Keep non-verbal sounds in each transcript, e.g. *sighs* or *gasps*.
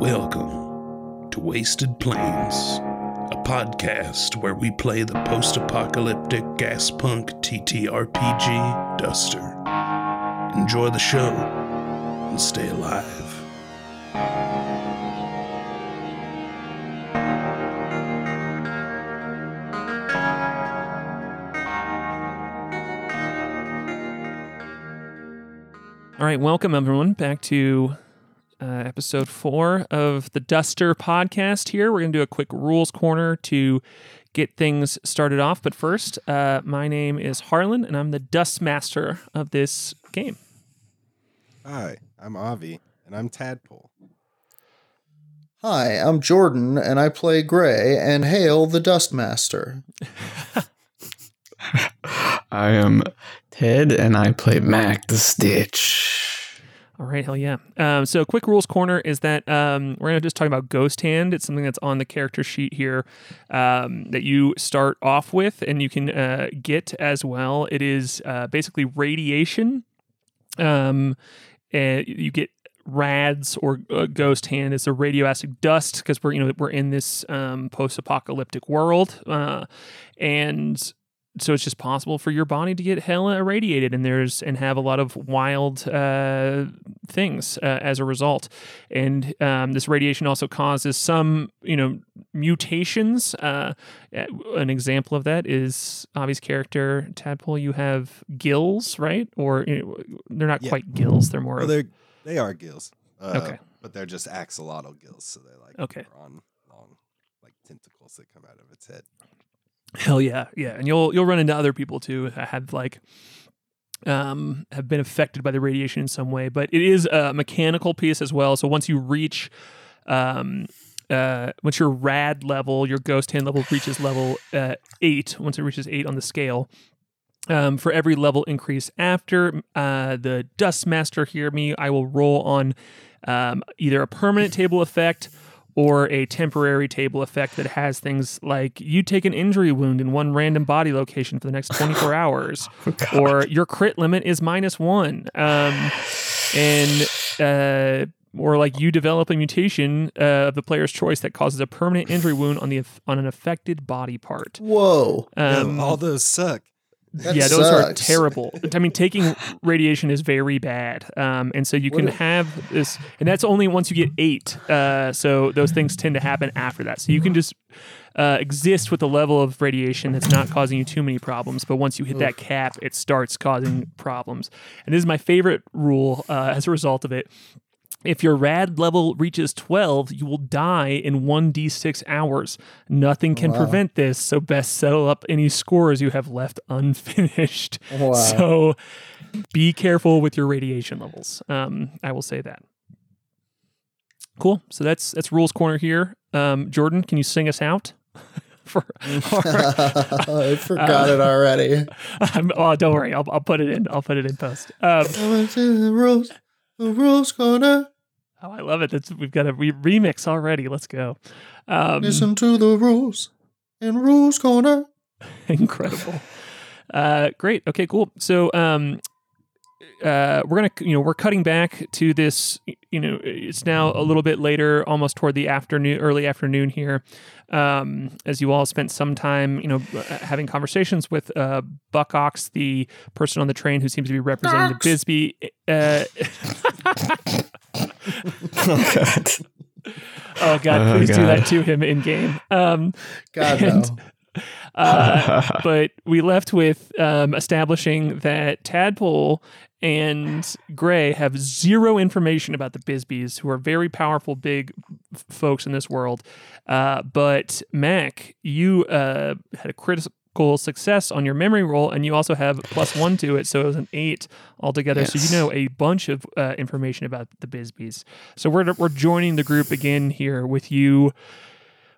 Welcome to Wasted Plains, a podcast where we play the post apocalyptic gas punk TTRPG Duster. Enjoy the show and stay alive. All right, welcome everyone back to episode four of the Duster podcast. Here, we're going to do a quick rules corner to get things started off. But first, uh, my name is Harlan, and I'm the Dust Master of this game. Hi, I'm Avi, and I'm Tadpole. Hi, I'm Jordan, and I play Gray, and hail the Dustmaster. *laughs* I am Ted, and I play Mac the Stitch. All right, hell yeah. Um, so, quick rules corner is that um, we're going to just talk about Ghost Hand. It's something that's on the character sheet here um, that you start off with and you can uh, get as well. It is uh, basically radiation. Um, and you get rads or uh, ghost hand is a radioactive dust because we're you know we're in this um, post-apocalyptic world uh, and so it's just possible for your body to get hella irradiated and there's and have a lot of wild uh, things uh, as a result and um, this radiation also causes some you know mutations uh, an example of that is Avi's character tadpole you have gills right or you know, they're not Yeah. quite gills they're more Well, of, they're they are gills. Uh, Okay. but they're just axolotl gills, so they're like Okay. on long, like tentacles that come out of its head. Hell yeah, yeah, and you'll you'll run into other people too that have like um have been affected by the radiation in some way, but it is a mechanical piece as well. So once you reach um uh once your rad level, your ghost hand level reaches level uh, eight, once it reaches eight on the scale. Um, for every level increase after uh, the dust master hear me, I will roll on um, either a permanent table effect or a temporary table effect that has things like you take an injury wound in one random body location for the next 24 *laughs* hours, or your crit limit is minus one. Um, and uh, or like you develop a mutation uh, of the player's choice that causes a permanent injury wound on the on an affected body part. Whoa. Um, no, all those suck. That yeah, those are terrible. I mean, taking radiation is very bad, um, and so you can What if- have this, and that's only once you get eight. Uh, so those things tend to happen after that. So you can just uh, exist with a level of radiation that's not causing you too many problems. But once you hit that cap, it starts causing problems. And this is my favorite rule uh, as a result of it. If your rad level reaches 12, you will die in 1d6 hours. Nothing can Wow. prevent this, so best settle up any scores you have left *laughs* unfinished. Wow. So be careful with your radiation levels. Um, I will say that. Cool. So that's that's rules corner here. Um, Jordan, can you sing us out? *laughs* For *laughs* I forgot it already. I'm, oh, don't worry, I'll, I'll put it in. I'll put it in post. Um, I went to the rules, the rules corner. oh, I love it. That's we've got a re- remix already. Let's go. Um, Listen to the rules in rules corner. *laughs* incredible uh great okay cool so um uh we're gonna you know we're cutting back to this you know it's now a little bit later almost toward the afternoon early afternoon here um as you all spent some time you know having conversations with uh buck ox the person on the train who seems to be representing the bisbee uh *laughs* *laughs* Oh God! oh god please do that to him in game um God no. *laughs* Uh, but we left with um, establishing that Tadpole and Gray have zero information about the Bisbees, who are very powerful, big f- folks in this world. Uh, but Mac, you uh, had a critical success on your memory roll, and you also have plus one to it, so it was an eight altogether. So you know a bunch of uh, information about the Bisbees. So we're we're joining the group again here with you,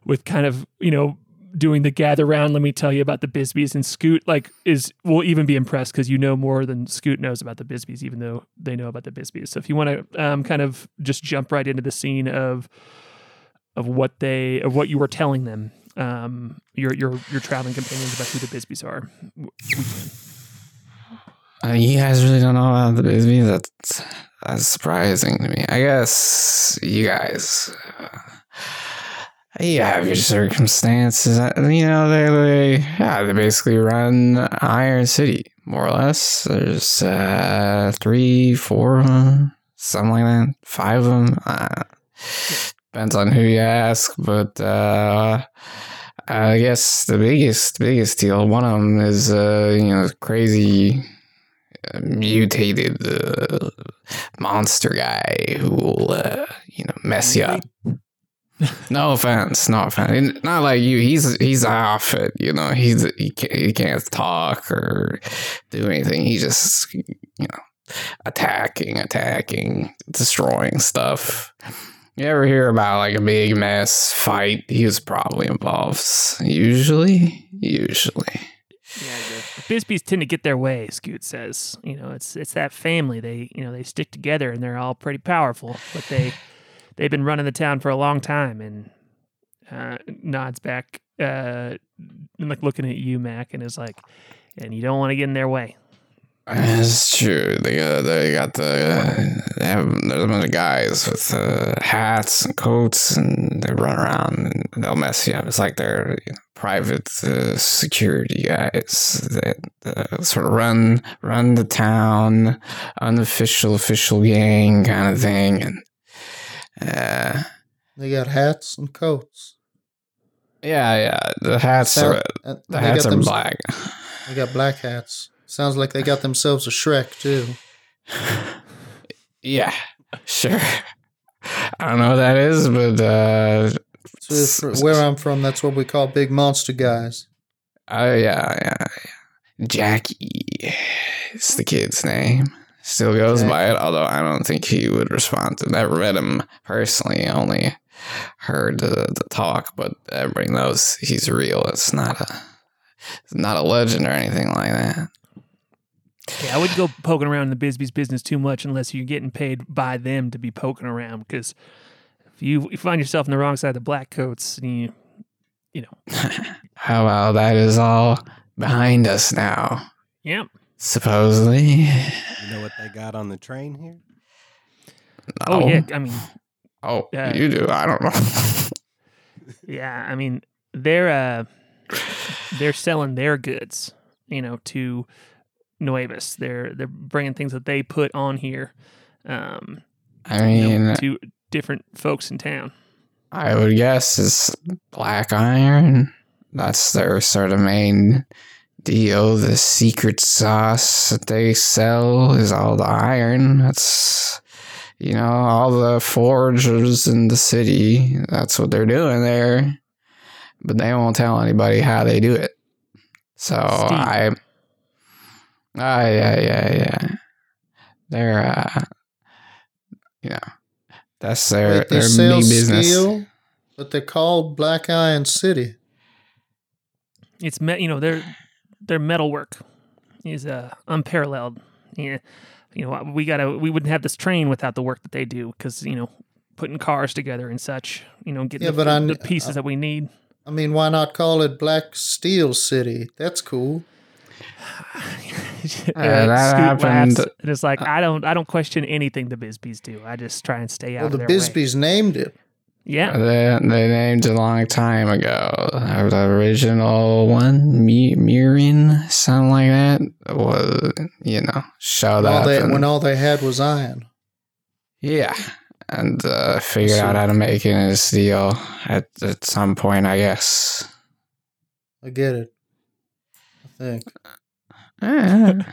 with kind of you know doing the gather round let me tell you about the bisbees and scoot like is will even be impressed because you know more than scoot knows about the bisbees even though they know about the bisbees so if you want to um, kind of just jump right into the scene of of what they of what you were telling them um your your your traveling companions about who the bisbees are Uh, you guys really don't know about the Bisbee? That's that's surprising to me. I guess you guys, you have your circumstances. uh, You know, they, they, yeah, they basically run Iron City, more or less. There's uh, three, four, of 'em, something like that. Five of them. Uh, depends on who you ask, but uh, I guess the biggest, biggest deal. One of them is, uh, you know, crazy uh, mutated uh, monster guy who will, uh, you know, mess you up. No offense, no offense. Not like you. He's he's off it. You know, he's he can't, he can't talk or do anything. He's just you know attacking, attacking, destroying stuff. You ever hear about like a big mess fight? He was probably involved. Usually, usually. Yeah, the Bisbees tend to get their way. Scoot says, you know, it's it's that family. They you know they stick together and they're all pretty powerful, but they they've been running the town for a long time. And uh, nods back, uh, and like looking at you, Mac, and is like, and you don't want to get in their way. That's true. They got they got the they have there's a bunch of guys with uh, hats and coats, and they run around and they'll mess you up. It's like they're you know, private uh, security guys that uh, sort of run run the town, unofficial official gang kind of thing, and uh, They got hats and coats. yeah, yeah. The hats Sound- are the they hats got are them- black. They got black hats. Sounds like they got themselves a Shrek too. *laughs* Yeah, sure. I don't know what that is, but uh, So where I'm from, that's what we call big monster guys. Oh yeah, yeah, yeah. Jackie is the kid's name. Still goes Okay. by it, although I don't think he would respond to. Never met him personally, only heard the, the talk, but everybody knows he's real. It's not a, it's not a legend or anything like that. Yeah, I wouldn't go poking around in the Bisbee's business too much unless you're getting paid by them to be poking around. Because if you, you find yourself on the wrong side of the black coats, and you, you know, *laughs* How well that is all behind us now, yep. Supposedly. You know what they got on the train here? Oh yeah, I mean, Oh, Yeah. you do. I don't know. *laughs* yeah, I mean, they're uh, they're selling their goods, you know, to Nuevas. They're they're bringing things that they put on here, um, I you mean, know, to different folks in town. I would guess it's black iron. That's their sort of main deal. The secret sauce that they sell is all the iron. That's you know all the forgers in the city. That's what they're doing there, but they won't tell anybody how they do it. So Steve. I, ah, yeah, yeah, yeah. They're, uh, you know, that's their Wait, they their sell business. steel, but they're called Black Iron City. It's me, you know, their their metalwork is uh, unparalleled. Yeah, you know, we gotta we wouldn't have this train without the work that they do because you know, putting cars together and such. You know, getting Yeah, the, but I the kn- pieces that we need. I mean, why not call it Black Steel City? That's cool. *laughs* uh, that Scoot happened- laughs, and it's like I don't I don't question anything the Bisbees do. I just try and stay out Well, of the their way. Bisbees named it. Yeah, They, they named it a long time ago. The original one, Mi- Mirin, something like that, was, you know, showed All up. they, and- when all they had was iron. yeah. And uh, figured So- out how to make it in a deal at, at some point, I guess. I get it. I think. *laughs*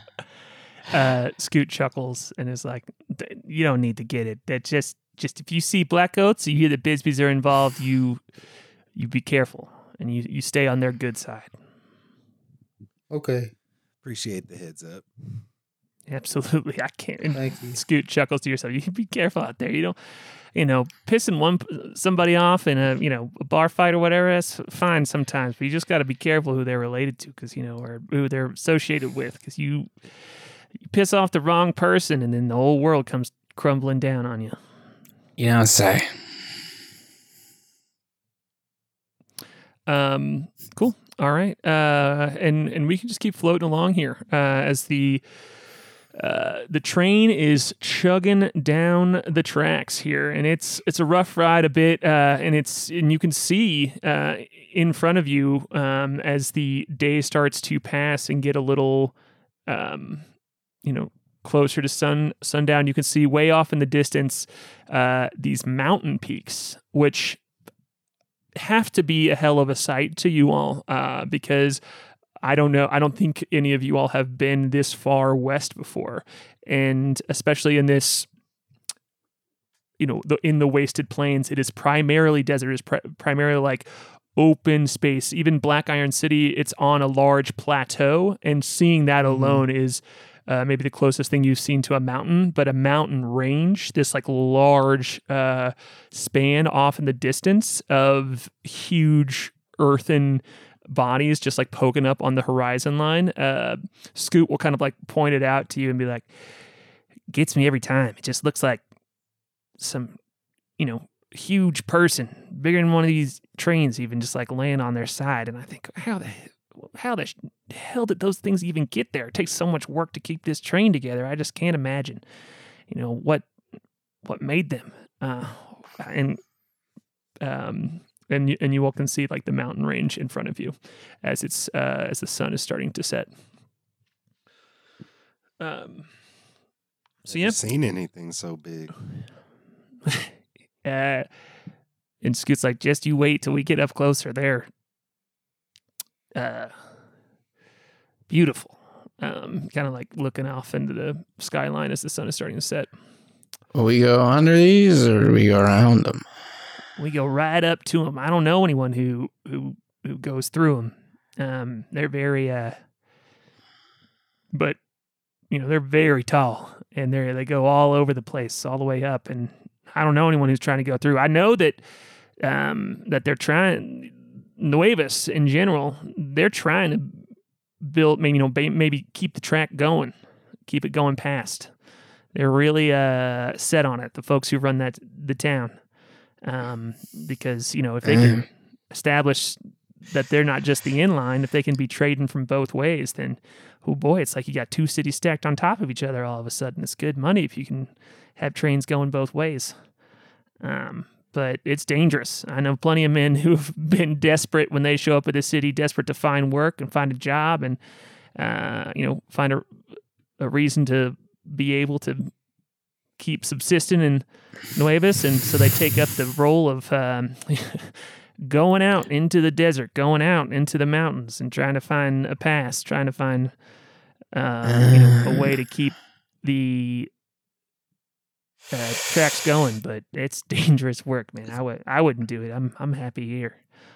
Uh, Scoot chuckles and is like, "D- "You don't need to get it. That just just if you see black coats, you hear the Bisbees are involved, you you be careful and you you stay on their good side. Okay. Appreciate the heads up. Absolutely, I can't." Thank you. Scoot chuckles to yourself. You be careful out there. You don't, you know, pissing one somebody off in a you know a bar fight or whatever. That's fine sometimes, but you just got to be careful who they're related to because you know or who they're associated with because you you piss off the wrong person and then the whole world comes crumbling down on you. You don't say. Um, cool. All right. Uh, and and we can just keep floating along here uh, as the uh, the train is chugging down the tracks here, and it's it's a rough ride a bit, uh, and it's and you can see uh, in front of you um, as the day starts to pass and get a little, um, you know, closer to sun sundown. You can see way off in the distance uh, these mountain peaks, which have to be a hell of a sight to you all uh, because I don't know. I don't think any of you all have been this far west before, and especially in this, you know, the, in the wasted plains, it is primarily desert. It's pri- primarily like open space. Even Black Iron City, it's on a large plateau, and seeing that alone is. Uh, maybe the closest thing you've seen to a mountain, but a mountain range, this like large uh, span off in the distance of huge earthen bodies just like poking up on the horizon line, uh, Scoot will kind of like point it out to you and be like, gets me every time. It just looks like some, you know, huge person, bigger than one of these trains, even just like laying on their side. And I think, how the how the hell did those things even get there? It takes so much work to keep this train together. I just can't imagine, you know, what what made them. Uh, and um, and you, and you all can see like the mountain range in front of you as it's uh, as the sun is starting to set. Um, so yeah, seen anything so big. *laughs* uh, and Scoot's like, just you wait till we get up closer. They're uh, beautiful. Um, kind of like looking off into the skyline as the sun is starting to set. We go under these or do we go around them? we go right up to them. I don't know anyone who who who goes through them. Um, they're very, uh, but you know, they're very tall and they they go all over the place, all the way up. And I don't know anyone who's trying to go through. I know that um, that they're trying. Nuevas in general, they're trying to build, maybe you know, maybe keep the track going, keep it going past. They're really uh, set on it. The folks who run that the town um, because you know if they can establish that they're not just the inline, if they can be trading from both ways, then oh boy, it's like you got two cities stacked on top of each other all of a sudden. It's good money if you can have trains going both ways. Um, but it's dangerous. I know plenty of men *laughs* who've been desperate when they show up at a city, desperate to find work and find a job, and uh, you know find a, a reason to be able to keep subsisting in Nuevas, and so they take up the role of um, *laughs* going out into the desert, going out into the mountains, and trying to find a pass, trying to find uh, you know, a way to keep the uh, tracks going. But it's *laughs* dangerous work, man. I would I wouldn't do it. I'm I'm happy here.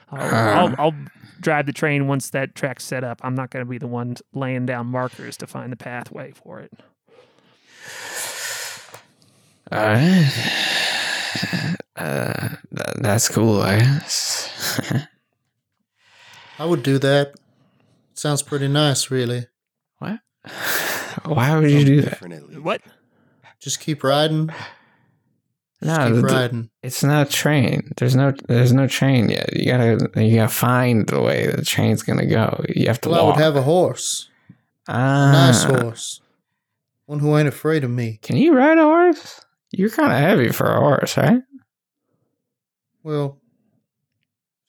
I'll, I'll, *sighs* I'll drive the train once that track's set up. I'm not going to be the one laying down markers to find the pathway for it. All right. Uh, th- that's cool, I guess. *laughs* I would do that. Sounds pretty nice, really. what? *laughs* Why would you do that? Different at least. What? Just keep riding. Just No, keep riding. It's not a train. There's no there's no train yet. You gotta you gotta find the way the train's gonna go. You have to Well, I would have a horse. A ah, nice horse. One who ain't afraid of me. Can you ride a horse? You're kind of heavy for a horse, right? Well,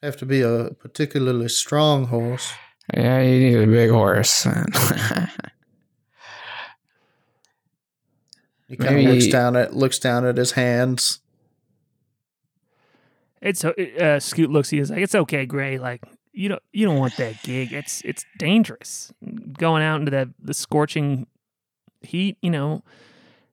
have to be a particularly strong horse. Yeah, you need a big horse. *laughs* He kind of looks down at looks down at his hands. It's uh, Scoot looks at you. He's like, "It's okay, Gray. Like you don't you don't want that gig. It's it's dangerous. Going out into that the scorching heat. You know,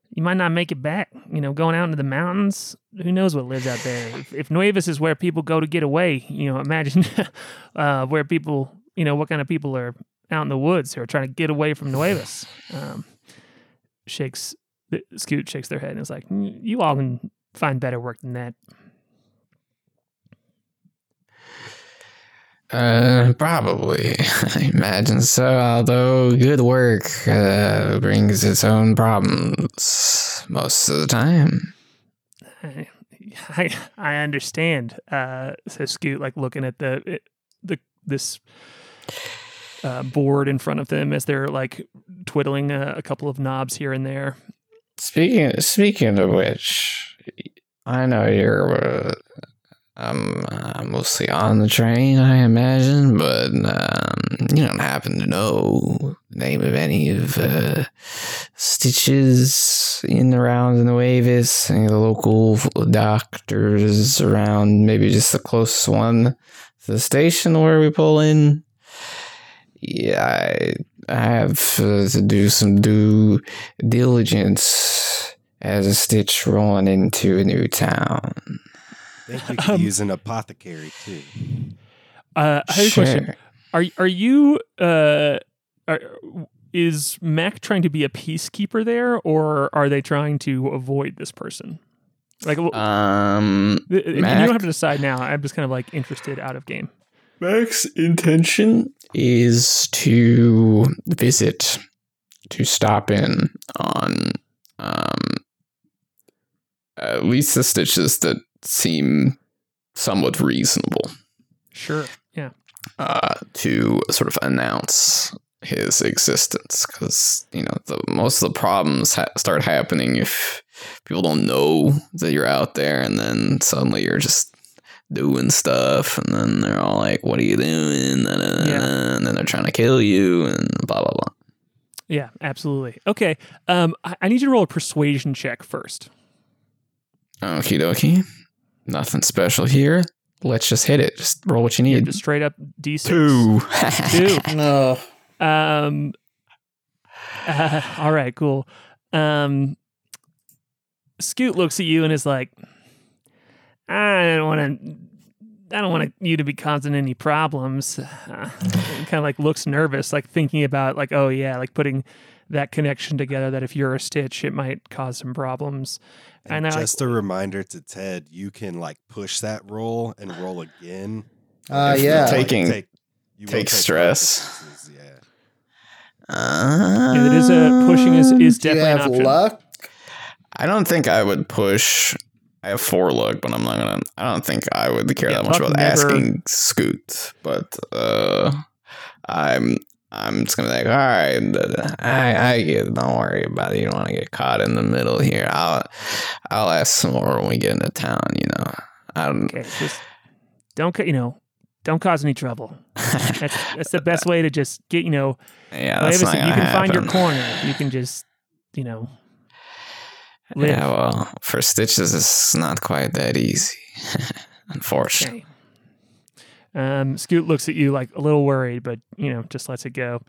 you might not make it back. You know, going out into the mountains. Who knows what lives out there? If, if Nuevas is where people go to get away, you know, imagine *laughs* uh, where people. You know, what kind of people are out in the woods who are trying to get away from Nuevas. Um, shakes Scoot shakes their head and is like, "Mm, "You all can find better work than that." uh, probably. *laughs* I imagine so. Although good work uh, brings its own problems most of the time. I, I *laughs* I understand. Uh, so Scoot, like looking at the it- the this uh, board in front of them as they're like twiddling a, a couple of knobs here and there. Speaking speaking of which, I know you're uh, um uh, mostly on the train, I imagine, but um, you don't happen to know the name of any of uh, Stitches in around in the Wavis, any of the local doctors around, maybe just the closest one to the station where we pull in. Yeah, I have uh, to do some due diligence as a Stitch rolling into a new town. I think we could *laughs* Um, use an apothecary too. Uh, I have a question. Are are you uh are, is Mac trying to be a peacekeeper there, or are they trying to avoid this person? Like, Um, th- you Mac- don't have to decide now. I'm just kind of like interested out of game. Mac's intention is to visit, to stop in on um, at least the stitches that seem somewhat reasonable. Sure. Yeah. uh, to sort of announce his existence because you know the most of the problems ha- start happening if people don't know that you're out there and then suddenly you're just doing stuff and then they're all like what are you doing Da, da, da, Yeah. and then they're trying to kill you and blah blah blah Yeah. Absolutely. Okay. Um, I, I need you to roll a persuasion check first. okie dokie nothing special here let's just hit it just roll what you Yeah, need just straight up D6. two *laughs* Two. *laughs* No. Um. uh, *laughs* all right. Cool. Um. Scoot looks at you and is like, "I don't want to. I don't want you to be causing any problems." *sighs* Uh, kind of like looks nervous, like thinking about like, "Oh yeah," like putting that connection together. That if you're a Stitch, it might cause some problems. And And I- just a reminder to Ted, you can like push that roll and roll again. *sighs* Uh, If you, yeah. like, Taking- you take take stress. consequences, Yeah. uh, Yeah, it is a pushing is is Do you definitely an option. luck? I don't think I would push. I have four luck, but I'm not gonna. I don't think I would care Yeah, that much about never- asking Scoot. But uh, I'm. I'm just gonna be like, all right, I, I get. Don't worry about it. You don't want to get caught in the middle here. I'll, I'll ask some more when we get into town. You know, I don't. Okay, just don't you know, don't cause any trouble. That's that's the best way to just get you know. *laughs* yeah, that's not you can find your corner. You can just you know. Live. Yeah, well, for stitches, it's not quite that easy, *laughs* unfortunately. Okay. Um, Scoot looks at you like a little worried, but you know, just lets it go.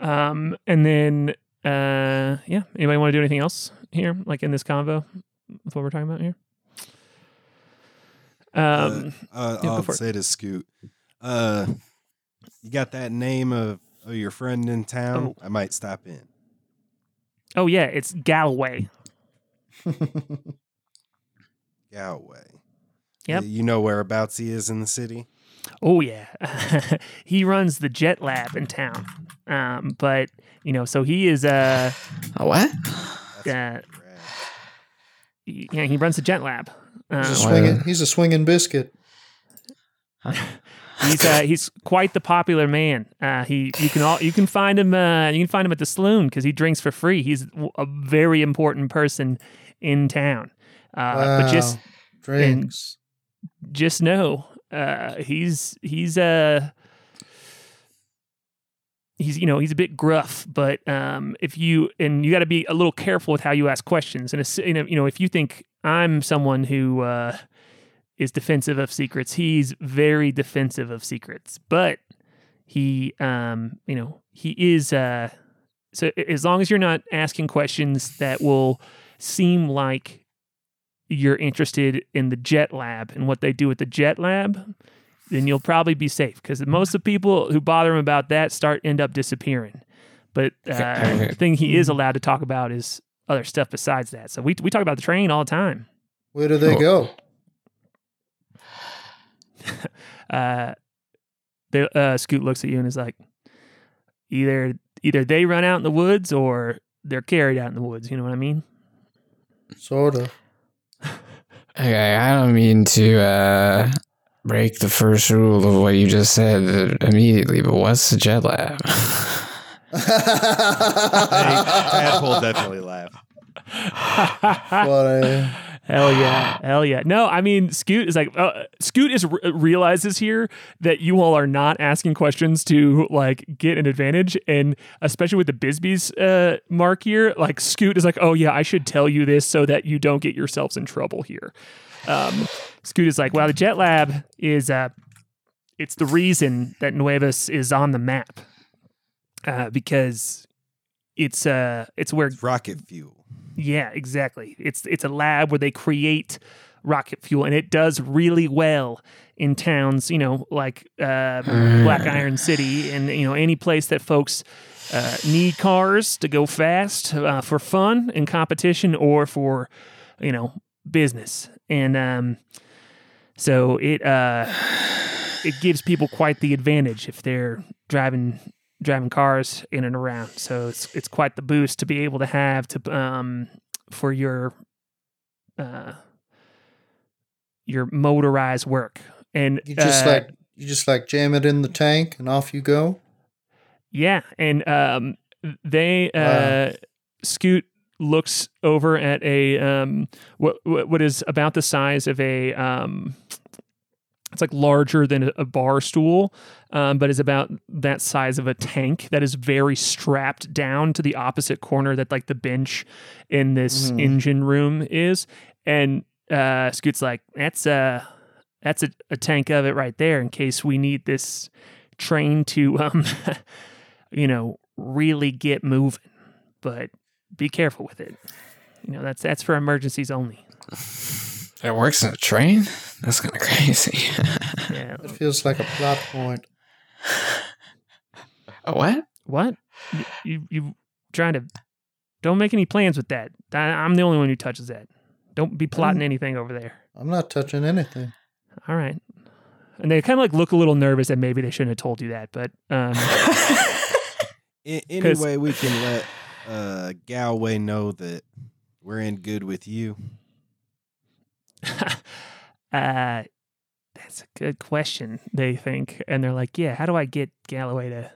Um, and then, uh, yeah, anybody want to do anything else here, like in this convo, with what we're talking about here? Um, Uh, yeah, I'll for it. say to Scoot, uh, you got that name of, of your friend in town? Oh. I might stop in. oh yeah, it's Galloway. *laughs* Galway. Yep. You know whereabouts he is in the city? Oh yeah, *laughs* he runs the Jet Lab in town. Um, but you know, so he is uh, A what? That's Yeah. he- yeah, he runs the Jet Lab. He's a Um, swinging. He's a swinging biscuit. *laughs* he's uh, he's quite the popular man. Uh, he you can all you can find him uh, you can find him at the saloon because he drinks for free. He's a very important person in town. Uh, wow. But just drinks. just know uh, he's he's uh he's you know he's a bit gruff but um if you and you got to be a little careful with how you ask questions and you know you know if you think i'm someone who uh is defensive of secrets he's very defensive of secrets but he um you know he is uh so as long as you're not asking questions that will seem like you're interested in the jet lab and what they do at the jet lab then you'll probably be safe because most of the people who bother him about that start end up disappearing but *laughs* uh, the thing he is allowed to talk about is other stuff besides that so we, we talk about the train all the time Where do they go? *laughs* uh, the uh, Scoot looks at you and is like, either either they run out in the woods or they're carried out in the woods. You know what I mean? Sort of. Okay, I don't mean to uh break the first rule of what you just said immediately, but what's the jet lab? Tadpole *laughs* definitely laughed. what a Hell yeah, *sighs* hell yeah. No, I mean, Scoot is like, uh, Scoot is realizes here that you all are not asking questions to like get an advantage, and especially with the Bisbee's uh, mark here, like Scoot is like, oh yeah, I should tell you this so that you don't get yourselves in trouble here. Um, Scoot is like, well, the Jet Lab is uh, it's the reason that Nuevas is on the map uh, because it's uh, it's where It's rocket fuel. Yeah, exactly. It's it's a lab where they create rocket fuel, and it does really well in towns, you know, like uh, Black *sighs* Iron City, and you know any place that folks uh, need cars to go fast uh, for fun and competition, or for you know business, and um, so it uh, it gives people quite the advantage if they're driving driving cars in and around. So it's it's quite the boost to be able to have to um for your uh your motorized work. And you just uh, like you just like jam it in the tank and off you go. yeah, and um they uh Wow. Scoot looks over at a um what what what is about the size of a um it's like larger than a- bar stool, um, but is about that size of a tank that is very strapped down to the opposite corner that like the bench in this Mhm. engine room is. And uh, Scoot's like, that's a that's a, a tank of it right there in case we need this train to um, *laughs* you know, really get moving. But be careful with it. You know, that's that's for emergencies only. *laughs* It works in a train? That's kind of crazy. Yeah. It feels like a plot point. a what? What? You, you you trying to don't make any plans with that. I, I'm the only one who touches that. Don't be plotting Mm. anything over there. I'm not touching anything. All right. And they kind of like look a little nervous that maybe they shouldn't have told you that, but um, *laughs* I, 'Cause- anyway, we can let uh, Galway know that we're in good with you. *laughs* uh, that's a good question. They think, and they're like, "Yeah, how do I get Galloway to?"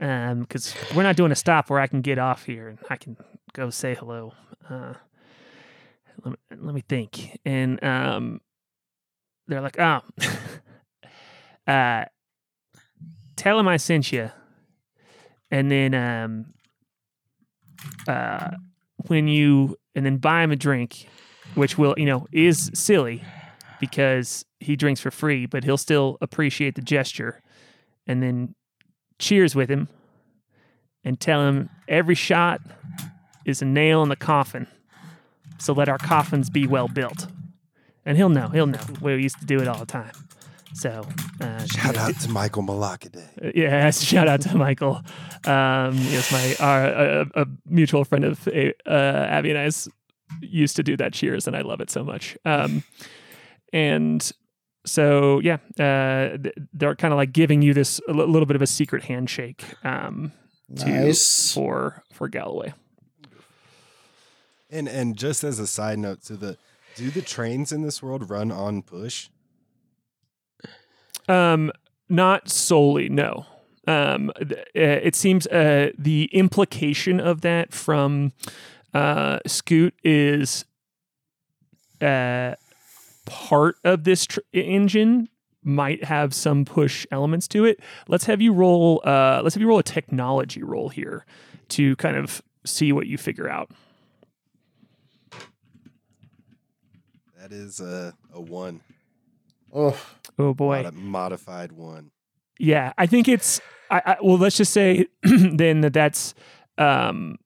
Um, because we're not doing a stop where I can get off here and I can go say hello. Uh, let me, let me think. And um, they're like, "Oh, *laughs* uh, tell him I sent you." And then um, uh, when you and then buy him a drink which will you know is silly because he drinks for free but he'll still appreciate the gesture and then cheers with him and tell him every shot is a nail in the coffin. So let our coffins be well built. And he'll know he'll know. We used to do it all the time. So uh, Shout out to Michael Malakade. uh, Yeah, *laughs* shout out to Michael. Um, yes, my our a, a mutual friend of uh, Avi and I's used to do that cheers, and I love it so much. Um, and so yeah, uh, they're kind of like giving you this a little bit of a secret handshake um, to, for for Galloway. And and just as a side note to the do the trains in this world run on push? Um, not solely, no. Um, th- uh, it seems uh, the implication of that from uh, Scoot is uh, part of this tr- engine might have some push elements to it. Let's have you roll. Uh, let's have you roll a technology roll here to kind of see what you figure out. That is a, a one. Oh, Oh boy. Modi- modified one. Yeah, I think it's. I, I well, let's just say *clears throat* then that that's um,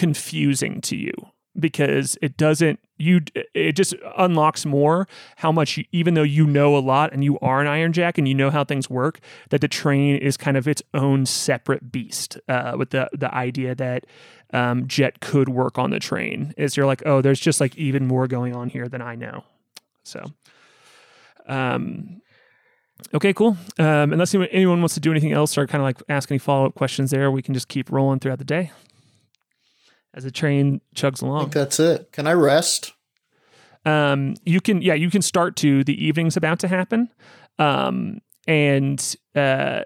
confusing to you because it doesn't. You it just unlocks more how much you, even though you know a lot and you are an Iron Jack and you know how things work, that the train is kind of its own separate beast. Uh, with the the idea that um, Jet could work on the train is you're like, oh, there's just like even more going on here than I know. So. Um, Okay, cool. Um, unless anyone, anyone wants to do anything else or kind of like ask any follow up questions there, we can just keep rolling throughout the day as the train chugs along. I think that's it. Can I rest? um, you can yeah you can start to the evening's about to happen, um, and uh,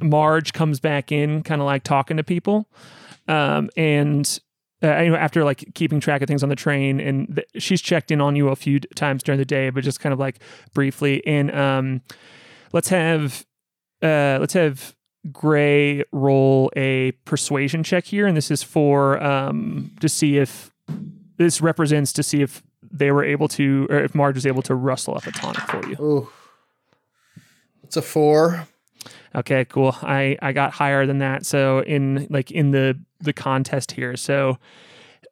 Marge comes back in, kind of like talking to people, um, and. Uh, you know, after like keeping track of things on the train, and th- she's checked in on you a few times during the day, but just kind of like briefly. And um, let's have uh, let's have Gray roll a persuasion check here, and this is for um, to see if this represents to see if they were able to, or if Marge was able to rustle up a tonic for you. Oh, it's a four. Okay, cool. I I got higher than that. So in like in the the contest here, so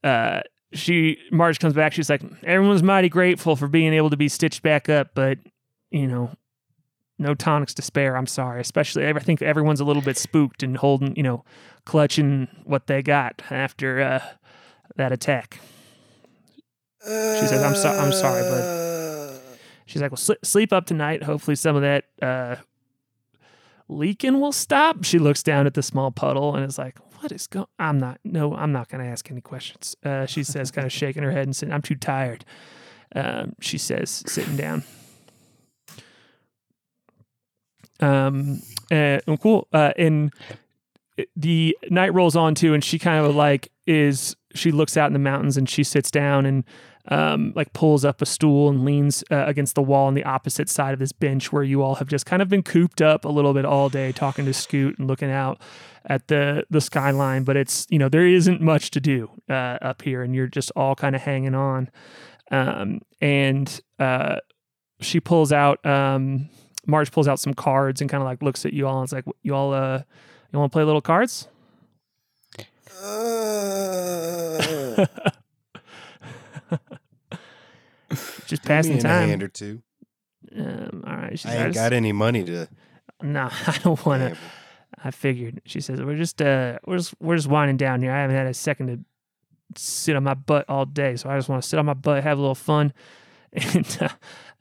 uh she Marge comes back. She's like, everyone's mighty grateful for being able to be stitched back up, but you know, no tonics to spare. I'm sorry. Especially, I think everyone's a little bit spooked and holding, you know, clutching what they got after uh, that attack. She says, "I'm so- I'm sorry, but She's like, "Well, sl- sleep up tonight. Hopefully, some of that uh, leaking will stop." She looks down at the small puddle and is like, "What is going? I'm not. No, I'm not going to ask any questions." Uh, she says, kind of shaking her head and saying, "I'm too tired." Um, she says, sitting down. Um, uh, oh, cool. Uh, and the night rolls on too, and she kind of like is she looks out in the mountains and she sits down and um, like pulls up a stool and leans uh, against the wall on the opposite side of this bench where you all have just kind of been cooped up a little bit all day talking to Scoot and looking out at the the skyline. But it's you know there isn't much to do uh, up here, and you're just all kind of hanging on. Um, and uh, she pulls out um, Marge pulls out some cards and kind of like looks at you all and is like, "You all, uh, you want to play little cards?" *laughs* Just passing me in a time. hand or two. Um, all right. She I ain't got any money to. No, *laughs* I don't want to. I figured. She says, "We're just, uh, we're just, we're just winding down here. I haven't had a second to sit on my butt all day, so I just want to sit on my butt, have a little fun, *laughs* and, uh,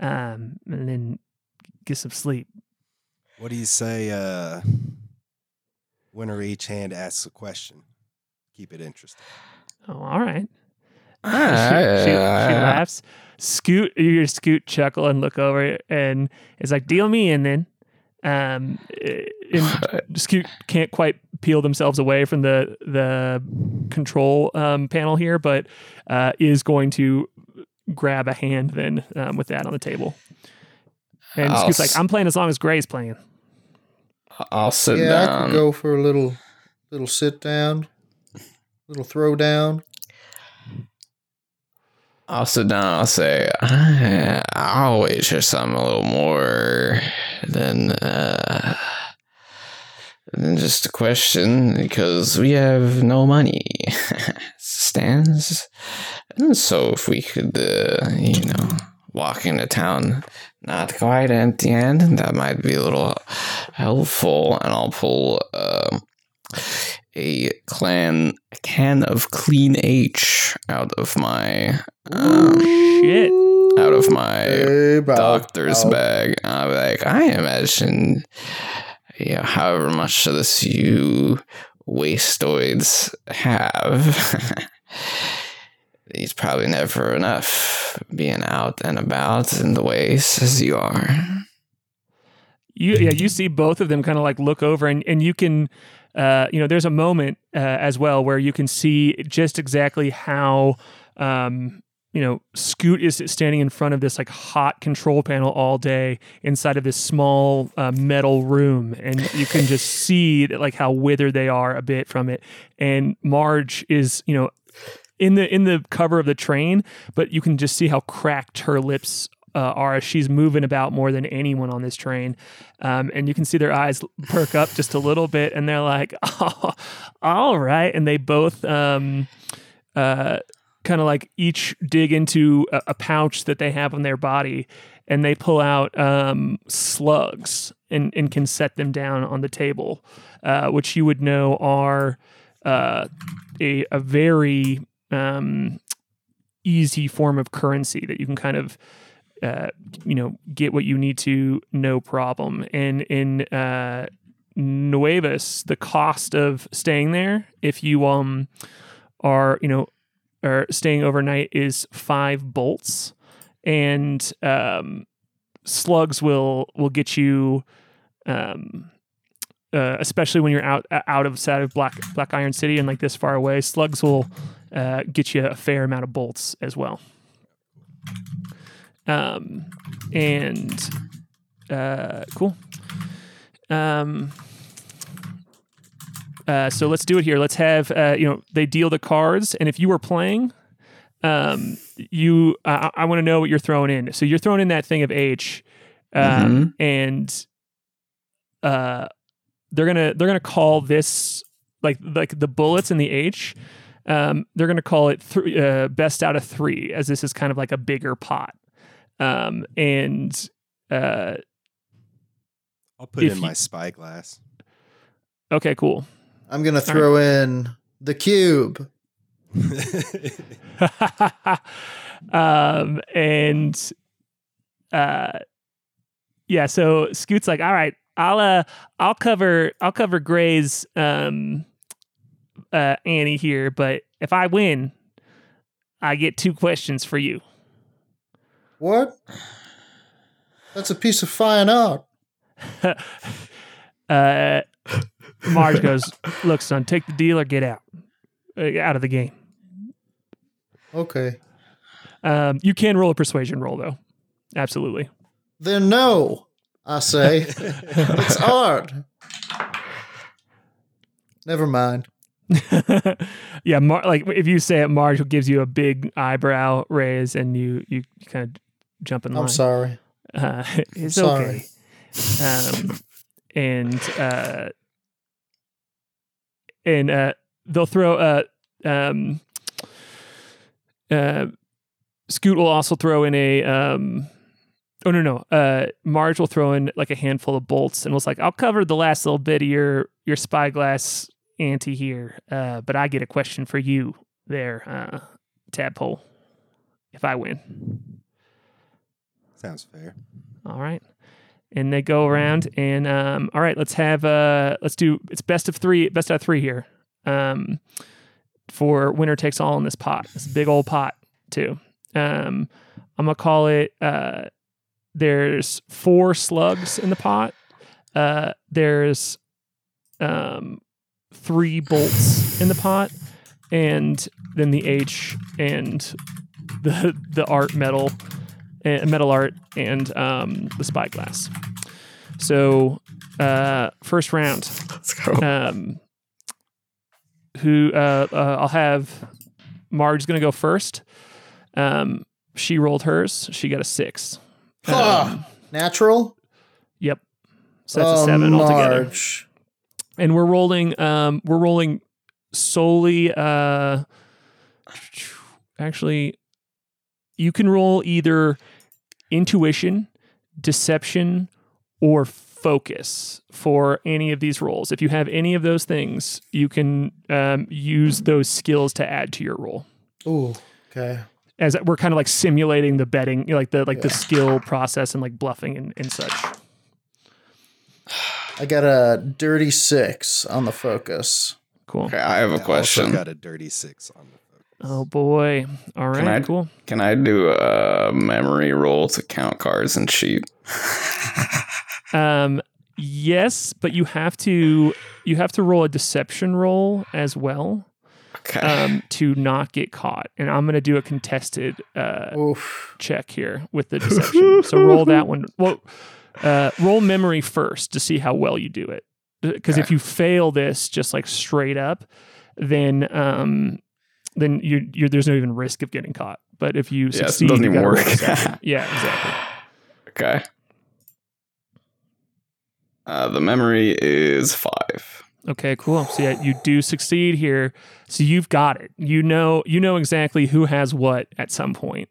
um, and then get some sleep." What do you say? Uh, winner each hand asks a question. Keep it interesting. Oh, all right. Ah, *laughs* she, she, she laughs. Scoot, you hear Scoot chuckle and look over and it's like, deal me in then. Um, eh, and *laughs* Scoot can't quite peel themselves away from the the control um, panel here, but uh, is going to grab a hand then um, with that on the table. And I'll Scoot's like, s- I'm playing as long as Gray's playing. I'll sit yeah, I down. could go for a little, little sit down, little throw down. I'll sit down. I'll say, "I- I'll wager some a little more than uh, than just a question because we have no money. *laughs* Stands, and so if we could, uh, you know, walk into town not quite empty-handed, that might be a little helpful. And I'll pull. Um, a clan a can of clean H out of my um, Shit. out of my Hey, doctor's bow. bag. I'm like, I imagine, yeah, however much of this you wastoids have. *laughs* It's probably never enough being out and about in the ways as you are. you yeah you see both of them kind of like look over and and you can uh you know there's a moment uh, as well where you can see just exactly how um you know scoot is standing in front of this like hot control panel all day inside of this small uh, metal room and you can just see that, like how withered they are a bit from it and marge is you know in the in the cover of the train but you can just see how cracked her lips uh, are she's moving about more than anyone on this train. Um, and you can see their eyes perk up just a little bit and they're like, *laughs* oh, all right. And they both um, uh, kind of like each dig into a, a pouch that they have on their body and they pull out um, slugs and, and can set them down on the table, uh, which you would know are uh, a, a very um, easy form of currency that you can kind of uh, you know, get what you need to, no problem. And in uh, Nuevas, the cost of staying there, if you um are, you know, or staying overnight is five bolts, and um, slugs will will get you, um, uh, especially when you're out out of side of Black Black Iron City and like this far away. Slugs will uh, get you a fair amount of bolts as well. Um, and uh, cool. Um, uh, so let's do it here. Let's have uh, you know they deal the cards, and if you were playing, um, you I, I want to know what you're throwing in. So you're throwing in that thing of H, um, and uh, they're gonna they're gonna call this like like the bullets in the H. Um, they're gonna call it th- uh, best out of three, as this is kind of like a bigger pot. Um, and uh, I'll put If in you- my spyglass. okay, cool. I'm gonna throw in the cube. *laughs* um, and uh, yeah, so Scoot's like, all right, I'll uh, I'll cover I'll cover Gray's um, uh, Annie here, but if I win, I get two questions for you. What? That's a piece of fine art. *laughs* uh, Marge goes, look, son, take the deal or get out, uh, out of the game. Okay. Um, you can roll a persuasion roll though, absolutely. Then no, I say. *laughs* it's art. Never mind. *laughs* yeah, Mar- like if you say it, Marge gives you a big eyebrow raise, and you you kind of jump in line. I'm sorry. Uh, *laughs* it's sorry. okay. Um, and uh, and uh, they'll throw uh, um, uh, Scoot will also throw in a um, oh no no uh, Marge will throw in like a handful of bolts and was like I'll cover the last little bit of your your spyglass ante here, uh, but I get a question for you there, uh, Tadpole, if I win. Sounds fair. All right. And they go around and um, all right, let's have uh let's do it's best of three, best out of three here. Um for winner takes all in this pot. This big old pot too. Um I'm gonna call it uh there's four slugs in the pot. Uh there's um three bolts in the pot and then the H and the the art metal uh, metal art and um, the spyglass. So uh, first round, Let's go. um, who uh, uh, I'll have Marge's gonna go first. Um, she rolled hers. She got a six. Um, Natural? Yep. So that's oh, a seven altogether. Marge. And we're rolling um we're rolling solely uh actually you can roll either intuition deception or focus for any of these rolls if you have any of those things you can um, use those skills to add to your roll Ooh. Okay. as we're kind of like simulating the betting like the like the skill process and like bluffing and, and such I got a dirty six on the focus. cool Okay, I have a I also question. got a dirty six on the focus. oh boy all right I- cool Can I do a memory roll to count cards and cheat? *laughs* Um, yes, but you have to you have to roll a deception roll as well Okay. um, to not get caught. And I'm gonna do a contested uh, check here with the deception. so roll that one. Well, uh, roll memory first to see how well you do it. Because if you fail this just like straight up, then um, then you you there's no even risk of getting caught. But if you Yeah, it succeed, doesn't even work. *laughs* yeah, exactly. okay. Uh, the memory is five. Okay, cool. So yeah, you do succeed here. So you've got it. You know, you know exactly who has what at some point,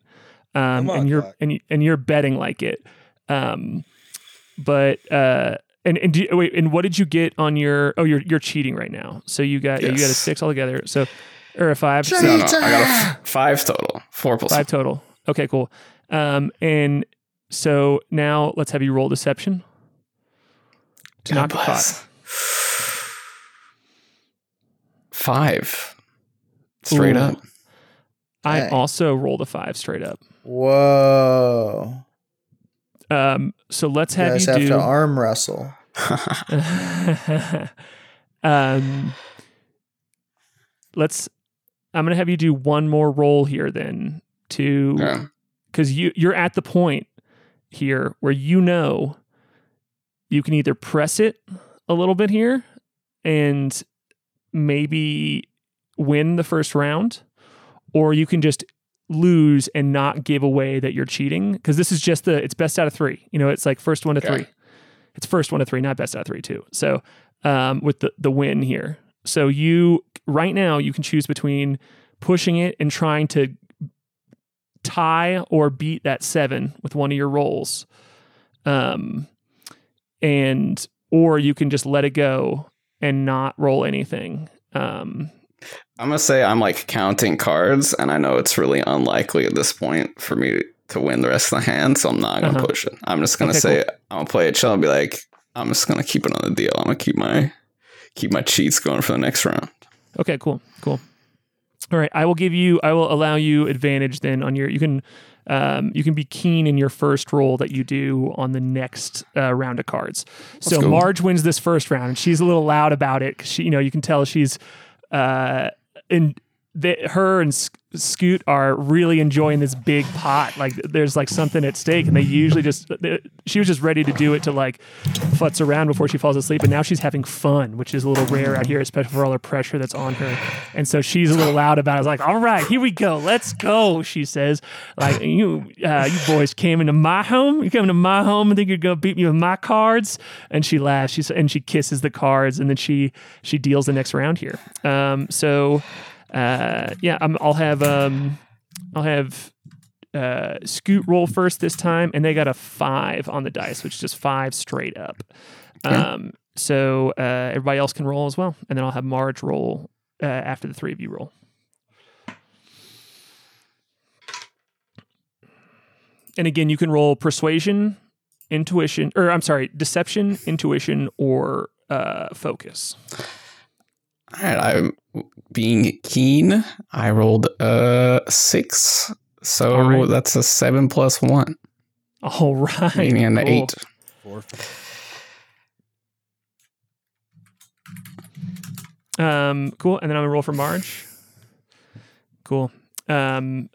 um, on, and you're and you, and you're betting like it. Um, but uh, and and do wait, and what did you get on your? Oh, you're you're cheating right now. So you got you got a Yes. six altogether. So or a five, Cheat. No, no, I got a f- five total. Four five total. Okay, cool. Um, and so now let's have you roll deception to God not get caught. Five. Straight Ooh. up. I Dang. also rolled a five straight up. Whoa. Um, so let's You have guys you have do. to arm wrestle. *laughs* um, let's. I'm gonna have you do one more roll here then to Yeah. because you you're at the point here where you know you can either press it a little bit here and maybe win the first round or you can just lose and not give away that you're cheating because this is just the it's best out of three. You know it's like first one to Okay. three. It's first one to three not best out of three too. So um, with the the win here. So you right now you can choose between pushing it and trying to tie or beat that seven with one of your rolls. Um and or you can just let it go and not roll anything. Um I'm gonna say I'm like counting cards, and I know it's really unlikely at this point for me to win the rest of the hand, so I'm not gonna Uh-huh. push it. I'm just gonna Okay, say I'm gonna play it chill and be like, I'm just gonna keep it on the deal. I'm gonna keep my keep my cheats going for the next round. Okay, cool, cool. All right, I will give you. I will allow you advantage then on your. You can, um, you can be keen in your first roll that you do on the next uh, round of cards. So go. Marge wins this first round, and she's a little loud about it because she, you know, you can tell she's, uh, in the, her and Scoot are really enjoying this big pot. Like there's like something at stake, and they usually just. She was just ready to do it to like futz around before she falls asleep, and now she's having fun, which is a little rare out here, especially for all the pressure that's on her. And so she's a little loud about it. It's like, all right, here we go, let's go. She says, like you, uh, you boys came into my home. You came into my home and think you're gonna beat me with my cards. And she laughs. She's and she kisses the cards, and then she she deals the next round here. Um, so uh, yeah, I'm, I'll have um, I'll have uh, Scoot roll first this time, and they got a five on the dice, which is just five straight up. Um, so uh, everybody else can roll as well, and then I'll have Marge roll uh, after the three of you roll. And again, you can roll persuasion, intuition, or I'm sorry, deception, intuition, or uh, focus. All right, I'm being keen. I rolled a six, so All right. that's a seven plus one, All right, meaning an cool. eight. Four. Um, cool. And then I'm gonna roll for Marge. Cool. Um,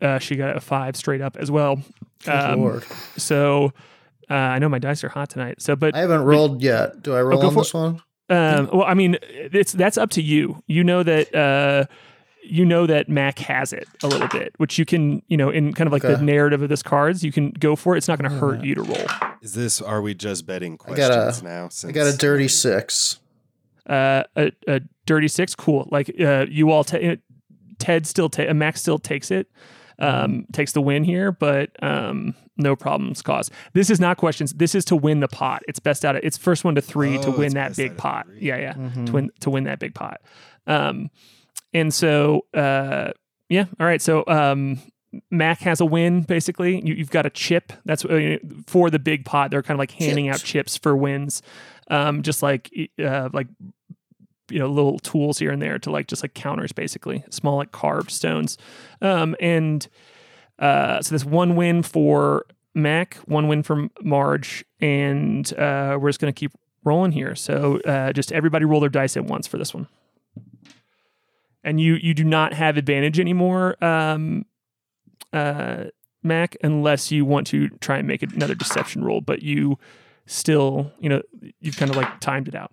uh, she got a five straight up as well. Um, lord. So uh, I know my dice are hot tonight. So, but I haven't rolled yet. Do I roll go on for this one? Um, well, I mean, it's that's up to you. You know that uh, you know that Mac has it a little bit, which you can, you know, in kind of like the narrative of this cards, you can go for it. It's not going to hurt you to roll. Is this? Are we just betting I got a- questions now? I got a dirty six. Uh, a, a dirty six, cool. Like uh, you all, ta- Ted still, ta- Max still takes it, um, takes the win here, but um, no problems caused. This is not questions. This is to win the pot. It's best out of. It's first one to three to Oh, win that big pot. three. Yeah, yeah. Mhm. to win to win that big pot. Um, and so uh, yeah, all right. So um, Mac has a win basically. You, you've got a chip. That's uh, for the big pot. They're kind of like handing out Chips. chips for wins, um, just like uh, like you know little tools here and there to like just like counters basically small like carved stones um and uh so this one win for mac one win for marge and uh we're just gonna keep rolling here so uh just everybody roll their dice at once for this one and you you do not have advantage anymore um uh mac unless you want to try and make another deception roll but you still you know you've kind of like timed it out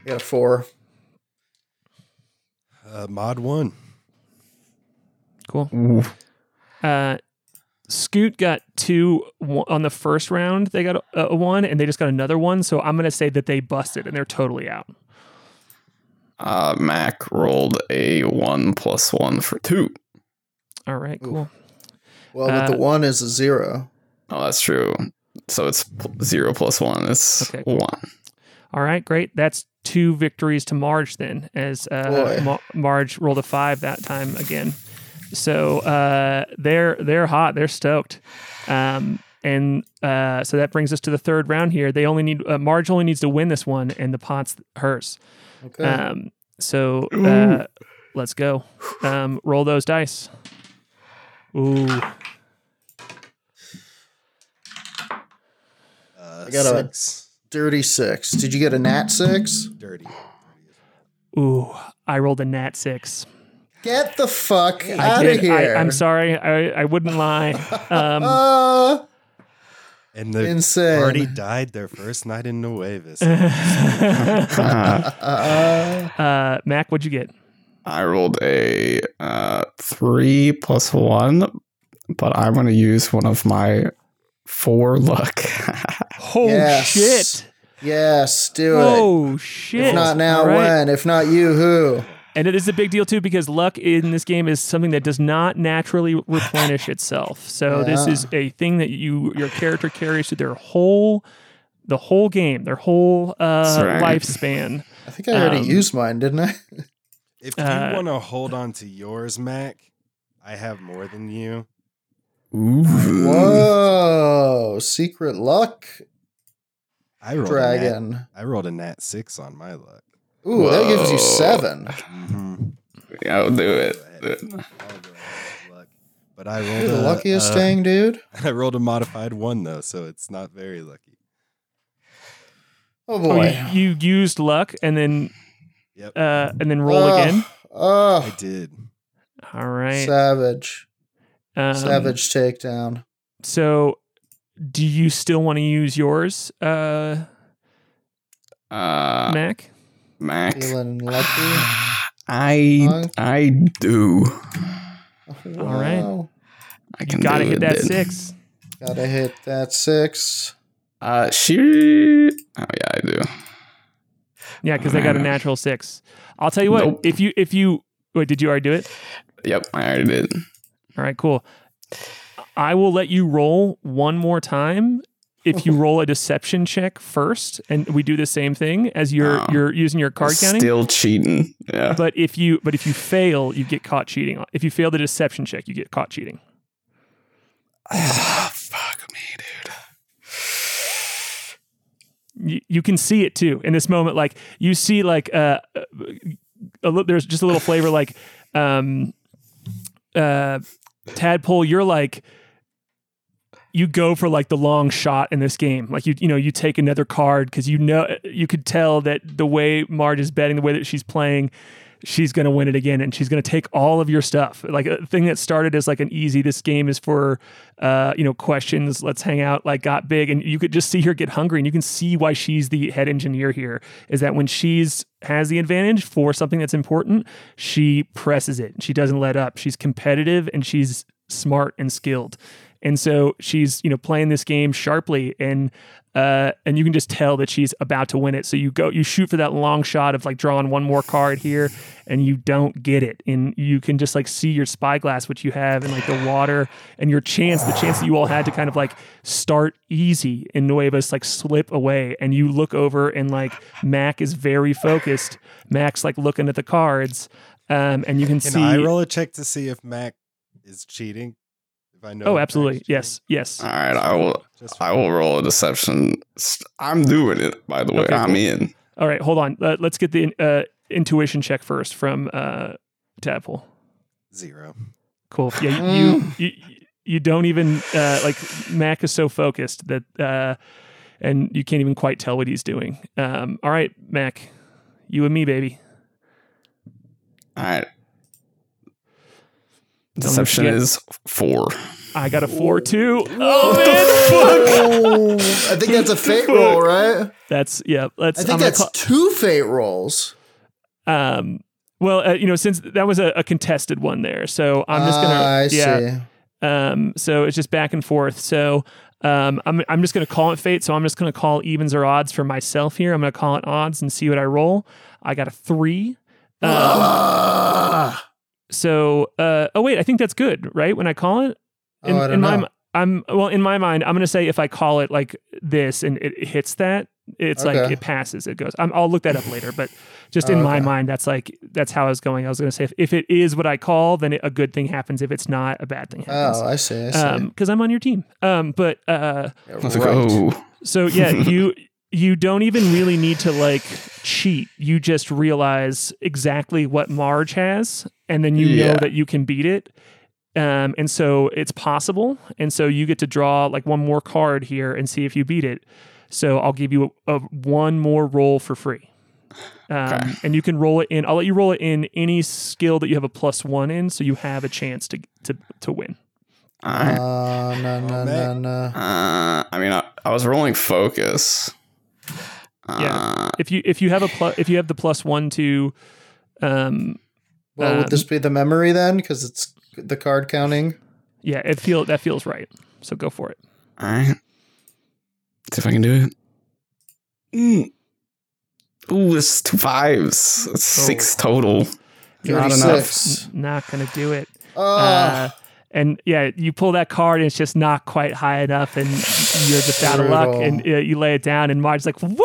I got a four. Uh, mod one. Cool Ooh. Uh, Scoot got two on the first round. They got a, a one, and they just got another one. So I'm gonna say that they busted and they're totally out. Uh, Mac rolled a one plus one for two. All right, cool. Well, but Uh, the one is a zero. Oh, that's true. So it's zero plus one. It's Okay, cool. one. All right, great. That's two victories to Marge then, as uh, Boy. Ma- Marge rolled a five that time again. So uh, they're they're hot. They're stoked. Um, and uh, so that brings us to the third round here. They only need uh, Marge only needs to win this one, and the pot's hers. Okay. Um, so uh, let's go. Um, roll those dice. Ooh, Uh, I got a- Dirty six. Did you get a nat six? dirty. ooh, I rolled a nat six. Get the fuck I out of here. I, I'm sorry. I, I wouldn't lie. Um, Uh, *laughs* And the Insane. party died their first night in Nuevas. *laughs* *laughs* uh, Mac, what'd you get? I rolled a uh, three plus one, but I'm going to use one of my four luck. Oh Yes. shit! yes, do it. Oh shit! If not now, All right. when? If not you, who? And it is a big deal too because luck in this game is something that does not naturally replenish itself. So this is a thing that you your character carries through their whole the whole game, their whole uh, That's right. lifespan. I think I already Um, used mine, didn't I? *laughs* If you Uh, want to hold on to yours, Mac, I have more than you. Ooh. Whoa, *laughs* secret luck I rolled A dragon. nat, I rolled a nat six on my luck. Ooh, that gives you seven. Mm-hmm. Yeah, I'll do it. I'll go ahead with luck. But I rolled You're the a, luckiest uh, thing, dude. *laughs* I rolled a modified one though, so it's not very lucky. Oh Oh, boy. you, you used luck and then Yep, uh, and then roll Ugh. again. I Oh, did. All right. savage. Um, Savage takedown. So, do you still want to use yours, uh, Uh, Mac? Mac. Feeling *sighs* lucky. I Monk. I do. All right. I can Gotta hit that then. six. Gotta hit that six. Uh, she. Oh yeah, I do. Yeah, because they got a natural six. I'll tell you what. Nope. If you if you wait, did you already do it? Yep, I already did. All right, cool. I will let you roll one more time if you *laughs* roll a deception check first, and we do the same thing as you're Oh. you're using your card counting. Still cheating. Yeah. But if you but if you fail, you get caught cheating. If you fail the deception check, you get caught cheating. Ah, *sighs* fuck me, dude. You, you can see it too in this moment. Like you see, like uh, a, there's just a little flavor. Like um, uh, tadpole, you're like you go for like the long shot in this game. Like you, you know, you take another card because you know you could tell that the way Marge is betting, the way that she's playing, she's going to win it again, and she's going to take all of your stuff. Like a thing that started as like an easy. This game is for, uh, you know, questions. Let's hang out. Like got big, and you could just see her get hungry, and you can see why she's the head engineer here. Is that when she's has the advantage for something that's important, she presses it. She doesn't let up. She's competitive and she's smart and skilled. And so she's, you know, playing this game sharply and uh and you can just tell that she's about to win it. So you go you shoot for that long shot of like drawing one more card here and you don't get it. And you can just like see your spyglass which you have and like the water and your chance, the chance that you all had to kind of like start easy in Nuevas like slip away and you look over and like Mac is very focused. Mac's like looking at the cards. Um, and you can, Can see I roll a check to see if Mac is cheating? If I know. Oh, absolutely. Yes. Yes. All right, I will. I will roll a deception. I'm doing it. By the way, Okay, I'm cool. in. All right, hold on. Uh, let's get the uh, intuition check first from uh, Tadpole. zero. Cool. Yeah, *gasps* you, you you don't even uh, like Mac is so focused that uh, and you can't even quite tell what he's doing. Um, all right, Mac, you and me, baby. All right. Me Deception forget. is four. I got a four two. Oh man, fuck. Oh, I think that's a fate roll, right? That's yeah. Let's. I think I'm that's call- two fate rolls. um. Well, uh, you know, since that was a, a contested one there, so I'm just gonna. Ah, I yeah. see. Um, so it's just back and forth. So um, I'm, I'm just going to call it fate. So I'm just going to call evens or odds for myself here. I'm going to call it odds and see what I roll. I got a three. Um, Ah. So, uh, oh wait, I think that's good, right? When I call it, in, Oh, I don't in my, know. mi- I'm well in my mind. I'm going to say if I call it like this and it hits that, it's like it passes. It goes. I'm, I'll look that up later, but just Oh, in my mind, that's like that's how I was going. I was going to say if, if it is what I call, then it, a good thing happens. If it's not, a bad thing happens Oh, I see. I see. because I'm on your team. Um, but uh, right. go. so yeah, you you don't even really need to like cheat. You just realize exactly what Marge has, and then you know that you can beat it. Um, and so it's possible. And so you get to draw like one more card here and see if you beat it. So I'll give you a, a one more roll for free. Um, Okay. And you can roll it in. I'll let you roll it in any skill that you have a plus one in, so you have a chance to to to win. All right. Uh, no, no, no, no. Uh, I mean, I, I was rolling focus. Yeah. Uh, If you if you have a plus if you have the plus one to, um, Well, would this be the memory then? Because it's the card counting. yeah, it feel that feels right. So go for it. all right. See if I can do it. Mm. Ooh, it's two fives. It's six total. Not enough. N- not gonna do it. Oh, Uh, and yeah, you pull that card and it's just not quite high enough, and you're just out of luck. And uh, you lay it down, and Marge's like, "Woo!"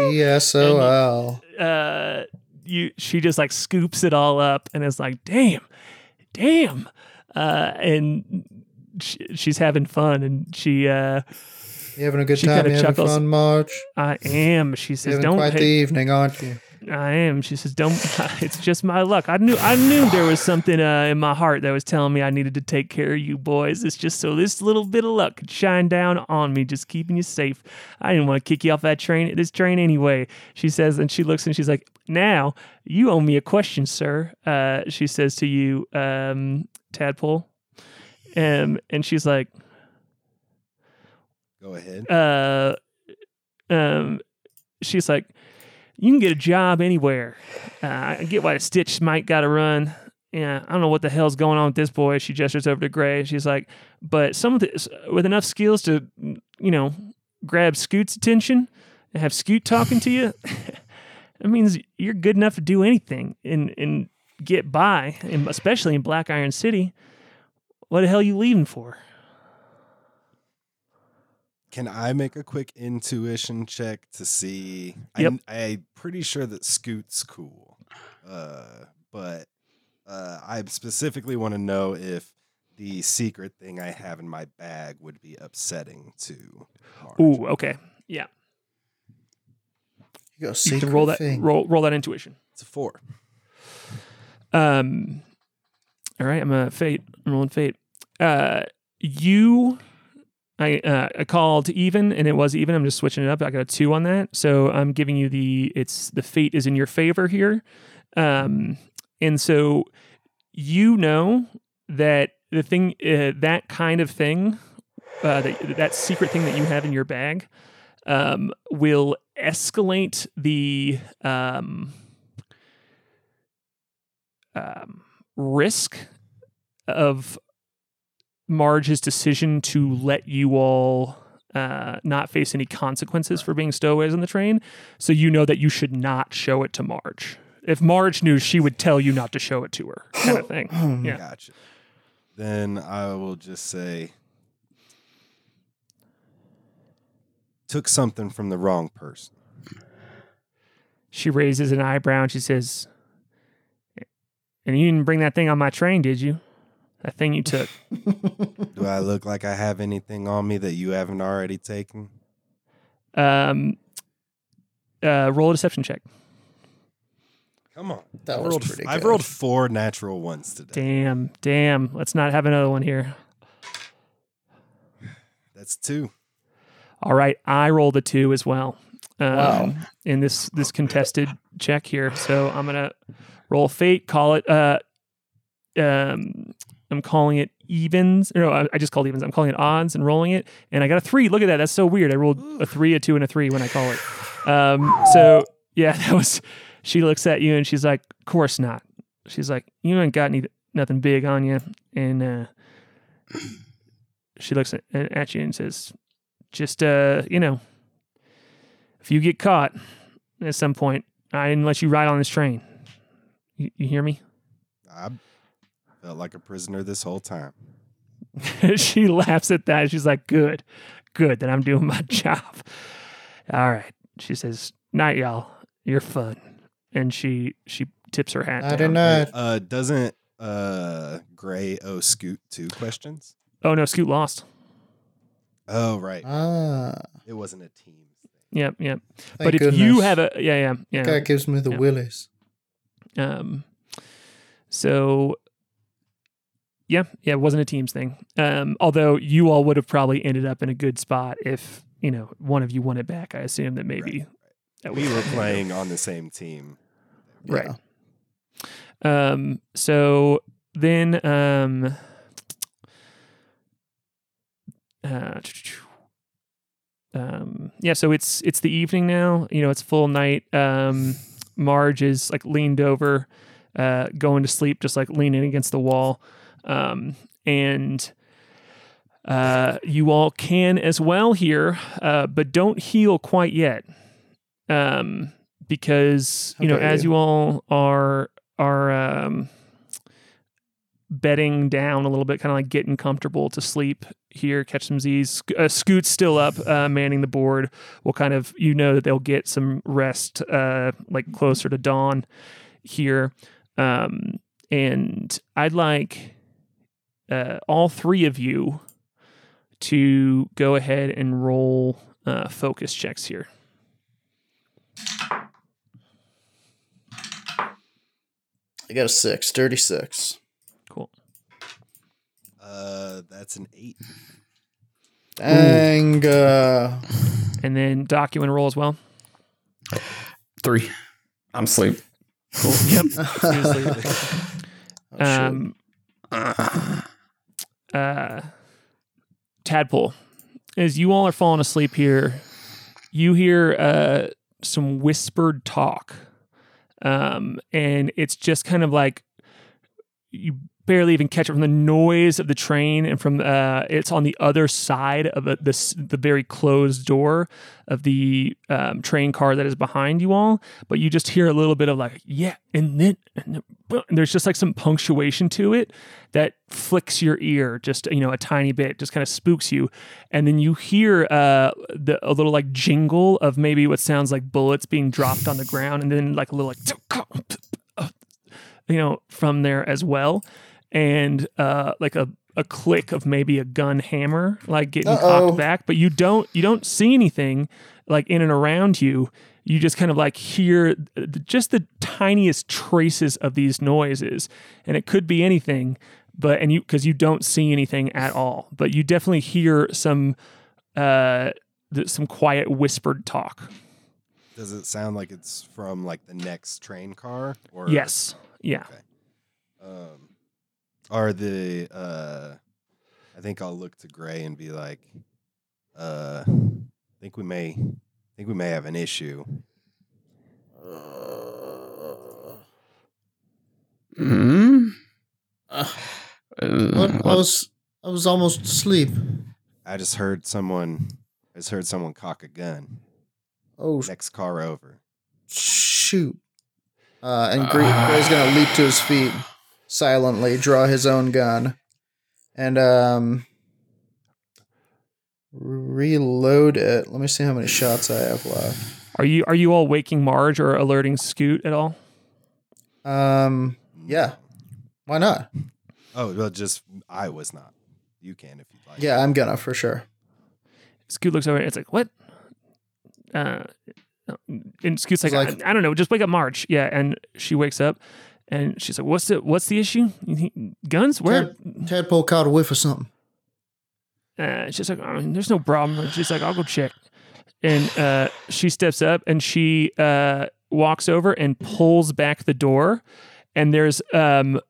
TSOL. uh, you she just like scoops it all up and is like, "Damn, damn," uh, and she, she's having fun, and she, uh, You having a good She time? You having chuckles. fun, Marge? I am. She says, "Don't." quite the evening, aren't you? I am. She says, "Don't." *laughs* It's just my luck. I knew. I knew there was something uh, in my heart that was telling me I needed to take care of you boys. It's just so this little bit of luck could shine down on me, just keeping you safe. I didn't want to kick you off that train. This train anyway. She says, and she looks and she's like, "Now you owe me a question, sir." Uh, she says to you, um, Tadpole, um, and she's like, Go ahead. uh, um, she's like, you can get a job anywhere. Uh, I get why Stitch might got to run. Yeah, I don't know what the hell's going on with this boy. She gestures over to Gray. She's like, but some of this, with enough skills to, you know, grab Scoot's attention and have Scoot talking to you, *laughs* that means you're good enough to do anything and and get by, and especially in Black Iron City. What the hell are you leaving for? Can I make a quick intuition check to see? Yep. I'm, I'm pretty sure that Scoot's cool, uh, but uh, I specifically want to know if the secret thing I have in my bag would be upsetting to. Marge. Ooh, okay, yeah. You go You secret can roll that thing. roll roll that intuition. It's a four. Um, all right, I'm a fate. I'm rolling fate. Uh, you, I uh, I called even, and it was even. I'm just switching it up. I got a two on that, so I'm giving you the. It's the fate is in your favor here, um, and so you know that the thing uh, that kind of thing, uh, that that secret thing that you have in your bag, um, will escalate the um um, risk of Marge's decision to let you all uh, not face any consequences for being stowaways on the train. So you know that you should not show it to Marge. If Marge knew, she would tell you not to show it to her, kind of thing. *clears throat* Yeah. Gotcha. Then I will just say took something from the wrong person. She raises an eyebrow and she says, "And you didn't bring that thing on my train, did you? That thing you took." *laughs* Do I look like I have anything on me that you haven't already taken? um, uh, roll a deception check. Come on. That I've was rolled, pretty I've good. rolled four natural ones today. Damn, damn. Let's not have another one here. That's two. All right, I rolled a two as well. Um, Wow. In this this contested check here, so I'm gonna roll fate. Call it. Uh, um, I'm calling it evens. No, I, I just called evens. I'm calling it odds and rolling it, and I got a three. Look at that. That's so weird. I rolled a three, a two, and a three when I call it. Um, so yeah, *laughs* that was. She looks at you and she's like, "Of course not." She's like, "You ain't got any nothing big on you," and uh, she looks at, at you and says, just uh you know if you get caught at some point i didn't let you ride on this train you, you hear me I felt like a prisoner this whole time. *laughs* she laughs at that she's like good good that i'm doing my *laughs* job all right she says night y'all you're fun and she she tips her hat I down. and night. Uh, doesn't uh, Gray owe Scoot two questions? oh no scoot lost Oh, right. Ah. It wasn't a team yep, yep. Thank but if goodness. you have a yeah, yeah, yeah. Guy gives me the Yeah. willies. Um, so yeah, yeah, it wasn't a teams thing. Um, although you all would have probably ended up in a good spot if you know one of you won it back. I assume that maybe Right, that We were *laughs* playing on the same team. Right. Yeah. Um, so then, um, uh, um, yeah, so it's it's the evening now. You know, it's full night. Um, Marge is like leaned over, uh, going to sleep, just like leaning against the wall. Um, and uh, you all can as well here, uh, but don't heal quite yet. Um, because you How know, as you. all are are um, bedding down a little bit, kind of like getting comfortable to sleep here, catch some Z's. Uh, Scoot's still up, uh, manning the board. Will kind of you know that they'll get some rest, uh, like closer to dawn here. Um, and I'd like uh, all three of you to go ahead and roll uh, focus checks here. I got a six, dirty six. Cool. Uh, that's an eight. Dang. Uh, And then Doc, you want to roll as well? Three. I'm asleep. Cool. Yep. *laughs* oh, um, *laughs* Uh, Tadpole, as you all are falling asleep here, you hear uh, some whispered talk. Um, and it's just kind of like you barely even catch it from the noise of the train and from uh, it's on the other side of a, this the very closed door of the um, train car that is behind you all but you just hear a little bit of like yeah and then and, then, well," and there's just like some punctuation to it that flicks your ear just you know a tiny bit just kind of spooks you. And then you hear uh the a little like jingle of maybe what sounds like bullets being dropped on the ground and then like a little like you know from there as well. And uh like a a click of maybe a gun hammer like getting Uh-oh. cocked back. But you don't you don't see anything like in and around you you just kind of like hear just the tiniest traces of these noises and it could be anything but and you because you don't see anything at all but you definitely hear some uh th- some quiet whispered talk. Does it sound like it's from like the next train car? Or yes. Yeah. Um, are the uh, I think I'll look to Gray and be like, uh, I think we may, I think we may have an issue. hmm? Uh, Uh. I was I was almost asleep. I just heard someone, I just heard someone cock a gun. Oh Next car over. shoot! Uh, and Gray, Gray's gonna leap to his feet silently, draw his own gun, and um, reload it. Let me see how many shots I have left. are you are you all waking marge or alerting scoot at all Um, yeah, why not? Oh well, just I was not. You can if you'd like. Yeah, I'm gonna for sure. Scoot looks over it's like, what? Uh, and Scoot's like, like- I, I don't know, just wake up Marge. Yeah. And she wakes up and she's like, what's the, what's the issue? Guns? Where? Tadpole caught a whiff of something. Uh, she's like, oh, there's no problem. And she's like, I'll go check. And uh, she steps up and she uh, walks over and pulls back the door. And there's, um,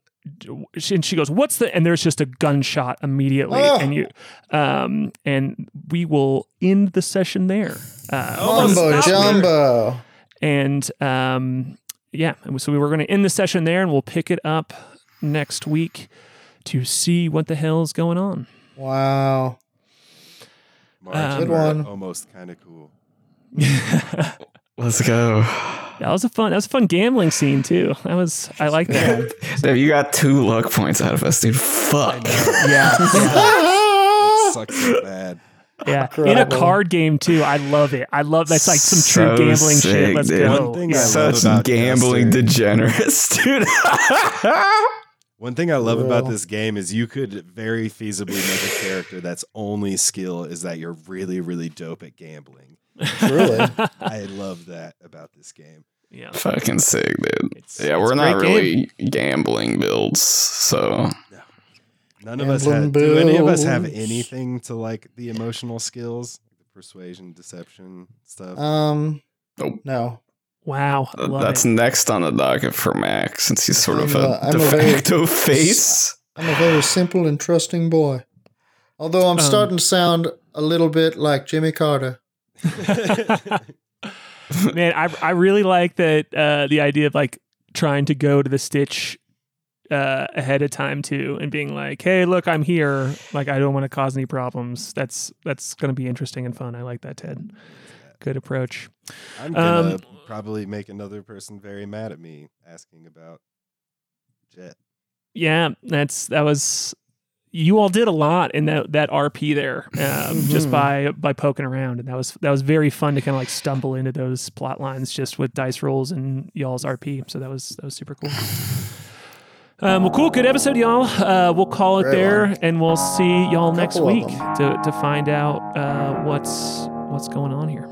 she, and she goes, "What's the?" And there's just a gunshot immediately, Oh. and you, um, and we will end the session there. Uh, Mumbo jumbo. and um, yeah, and so we were going to end the session there, and we'll pick it up next week to see what the hell's going on. Wow. Marge, Um, Good one. Almost kind of cool. that *laughs* Let's go. That was a fun. That was a fun gambling scene too. That was. I like that. Dave, you got two luck points out of us, dude. Fuck. *laughs* yeah, *laughs* It sucks so bad. yeah. In a card game too. I love it. I love that's like some true So gambling shit. sick, Let's dude. go. One thing I Yeah. love Such about gambling Duster- degenerates, dude. One thing I love For about this game is you could very feasibly make a character that's only skill is that you're really, really dope at gambling. Truly. I love that about this game. yeah. Fucking sick, dude. It's, Yeah, it's we're not great game. really gambling builds, so None of us Gambling have. Do any of us have anything to like the emotional skills, the persuasion, deception stuff? Um, Nope. no. Wow. uh, that's it. next on the docket for Max since he's sort of I'm a a- I'm de a very- facto *laughs* face. I'm a very simple and trusting boy. Although I'm Um, starting to sound a little bit like Jimmy Carter. *laughs* Man, I I really like that uh, the idea of like trying to go to the stitch uh, ahead of time too, and being like, "Hey, look, I'm here. Like, I don't want to cause any problems." That's that's going to be interesting and fun. I like that, Ted. Good approach. I'm gonna Um, probably make another person very mad at me asking about Jet. Yeah, that's that was. You all did a lot in that that RP there, um, just Mhm. by by poking around, and that was that was very fun to kind of like stumble into those plot lines just with dice rolls and y'all's RP. So that was that was super cool. Um, well, cool, good episode, y'all. Uh, we'll call it Great there, one. and we'll see y'all next Couple of week to to find out uh, what's what's going on here.